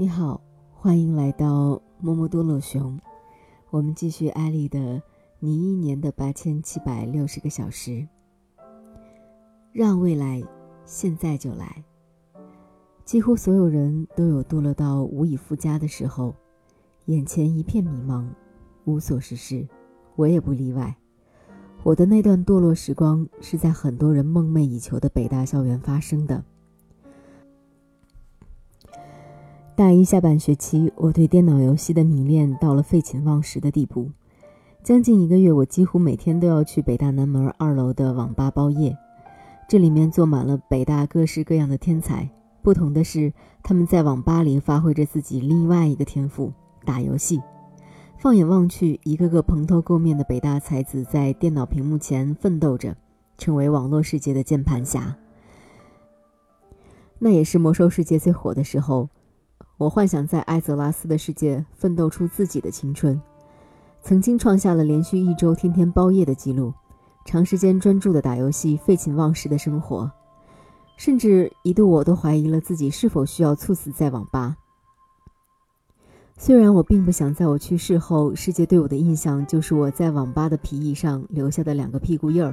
你好，欢迎来到摸摸多乐熊。我们继续艾丽的《你一年的八千七百六十个小时》，让未来现在就来。几乎所有人都有堕落到无以复加的时候，眼前一片迷茫，无所事事，我也不例外。我的那段堕落时光是在很多人梦寐以求的北大校园发生的。大一下半学期，我对电脑游戏的迷恋到了废寝忘食的地步。将近一个月，我几乎每天都要去北大南门二楼的网吧包夜。这里面坐满了北大各式各样的天才，不同的是，他们在网吧里发挥着自己另外一个天赋——打游戏。放眼望去，一个个蓬头垢面的北大才子在电脑屏幕前奋斗着，成为网络世界的键盘侠。那也是魔兽世界最火的时候。我幻想在艾泽拉斯的世界奋斗出自己的青春，曾经创下了连续一周天天包夜的记录，长时间专注的打游戏，废寝忘食的生活，甚至一度我都怀疑了自己是否需要猝死在网吧。虽然我并不想在我去世后，世界对我的印象就是我在网吧的皮椅上留下的两个屁股印儿，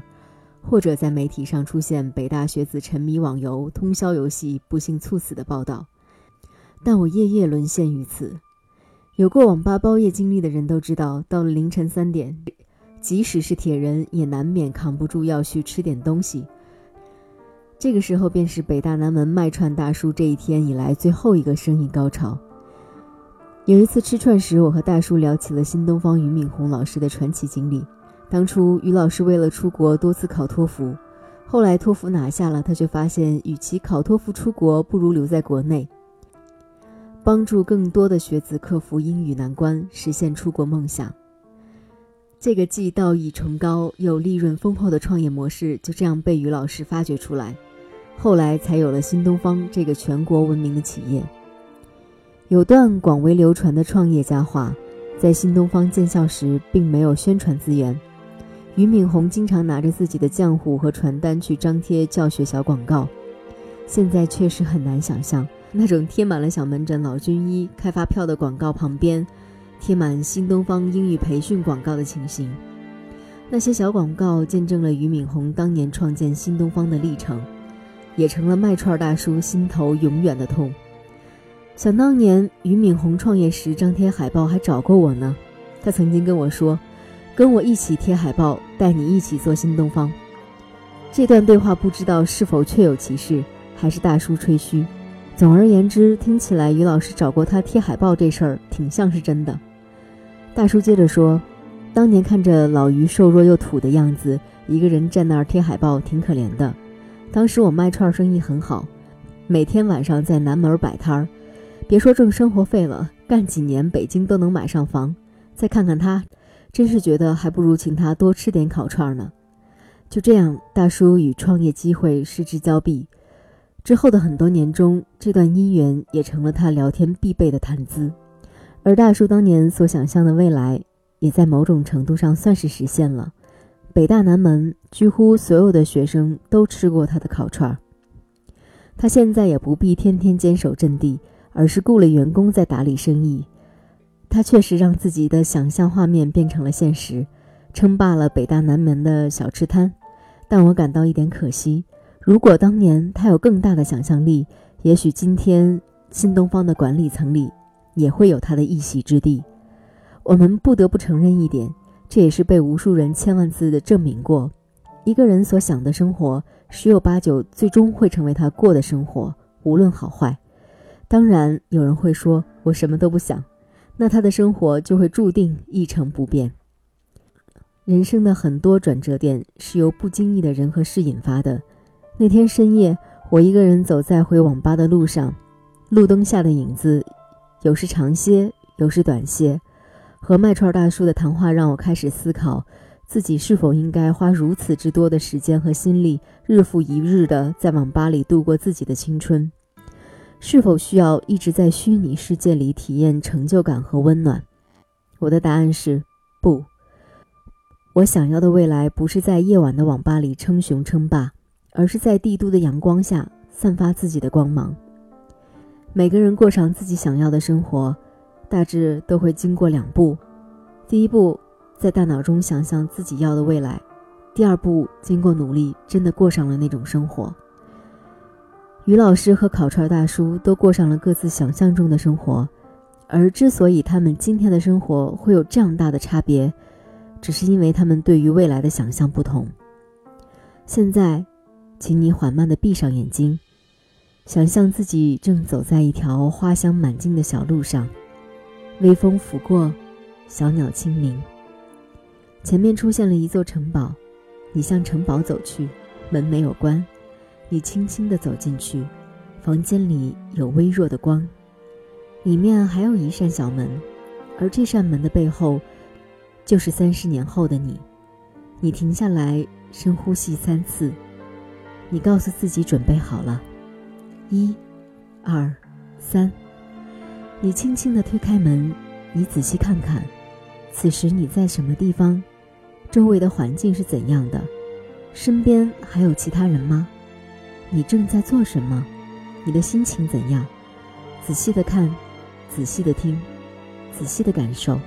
或者在媒体上出现北大学子沉迷网游、通宵游戏不幸猝死的报道。但我夜夜沦陷于此。有过网吧包夜经历的人都知道，到了凌晨三点，即使是铁人也难免扛不住要去吃点东西。这个时候便是北大南门卖串大叔这一天以来最后一个生意高潮。有一次吃串时，我和大叔聊起了新东方俞敏洪老师的传奇经历。当初俞老师为了出国多次考托福，后来托福拿下了，他却发现与其考托福出国，不如留在国内。帮助更多的学子克服英语难关，实现出国梦想。这个既道义崇高又利润丰厚的创业模式就这样被于老师发掘出来，后来才有了新东方这个全国闻名的企业。有段广为流传的创业家话，在新东方建校时并没有宣传资源，俞敏洪经常拿着自己的浆糊和传单去张贴教学小广告，现在确实很难想象。那种贴满了小门诊、老军医开发票的广告旁边，贴满新东方英语培训广告的情形。那些小广告见证了俞敏洪当年创建新东方的历程，也成了卖串大叔心头永远的痛。想当年俞敏洪创业时张贴海报还找过我呢，他曾经跟我说：“跟我一起贴海报，带你一起做新东方。”这段对话不知道是否确有其事，还是大叔吹嘘。总而言之，听起来于老师找过他贴海报这事儿挺像是真的。大叔接着说：“当年看着老于瘦弱又土的样子，一个人站那儿贴海报挺可怜的。当时我卖串生意很好，每天晚上在南门摆摊儿，别说挣生活费了，干几年北京都能买上房。再看看他，真是觉得还不如请他多吃点烤串呢。”就这样，大叔与创业机会失之交臂。之后的很多年中，这段姻缘也成了他聊天必备的谈资，而大叔当年所想象的未来，也在某种程度上算是实现了。北大南门几乎所有的学生都吃过他的烤串儿。他现在也不必天天坚守阵地，而是雇了员工在打理生意。他确实让自己的想象画面变成了现实，称霸了北大南门的小吃摊。但我感到一点可惜。如果当年他有更大的想象力，也许今天新东方的管理层里也会有他的一席之地。我们不得不承认一点，这也是被无数人千万次的证明过：一个人所想的生活，十有八九最终会成为他过的生活，无论好坏。当然，有人会说我什么都不想，那他的生活就会注定一成不变。人生的很多转折点是由不经意的人和事引发的。那天深夜，我一个人走在回网吧的路上，路灯下的影子，有时长些，有时短些。和卖串大叔的谈话让我开始思考，自己是否应该花如此之多的时间和心力，日复一日的在网吧里度过自己的青春？是否需要一直在虚拟世界里体验成就感和温暖？我的答案是不。我想要的未来，不是在夜晚的网吧里称雄称霸。而是在帝都的阳光下散发自己的光芒。每个人过上自己想要的生活，大致都会经过两步：第一步，在大脑中想象自己要的未来；第二步，经过努力，真的过上了那种生活。于老师和烤串大叔都过上了各自想象中的生活，而之所以他们今天的生活会有这样大的差别，只是因为他们对于未来的想象不同。现在，请你缓慢地闭上眼睛，想象自己正走在一条花香满径的小路上，微风拂过，小鸟清鸣。前面出现了一座城堡，你向城堡走去，门没有关。你轻轻地走进去，房间里有微弱的光，里面还有一扇小门，而这扇门的背后，就是三十年后的你。你停下来，深呼吸三次，你告诉自己准备好了，一、二、三。你轻轻地推开门，你仔细看看，此时你在什么地方？周围的环境是怎样的？身边还有其他人吗？你正在做什么？你的心情怎样？仔细的看，仔细的听，仔细的感受。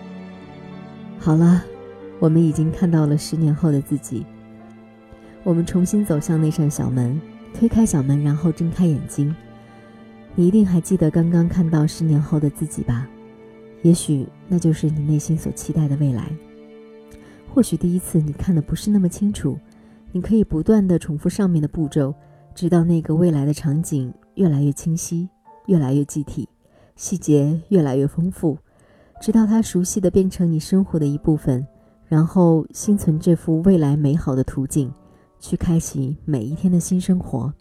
好了，我们已经看到了十年后的自己。我们重新走向那扇小门，推开小门，然后睁开眼睛。你一定还记得刚刚看到十年后的自己吧？也许那就是你内心所期待的未来。或许第一次你看的不是那么清楚，你可以不断的重复上面的步骤。直到那个未来的场景越来越清晰，越来越具体，细节越来越丰富，直到它熟悉的变成你生活的一部分，然后心存这幅未来美好的图景，去开启每一天的新生活。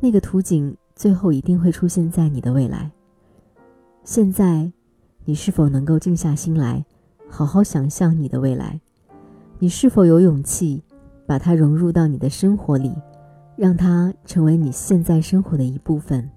那个图景最后一定会出现在你的未来。现在，你是否能够静下心来，好好想象你的未来？你是否有勇气把它融入到你的生活里？让它成为你现在生活的一部分。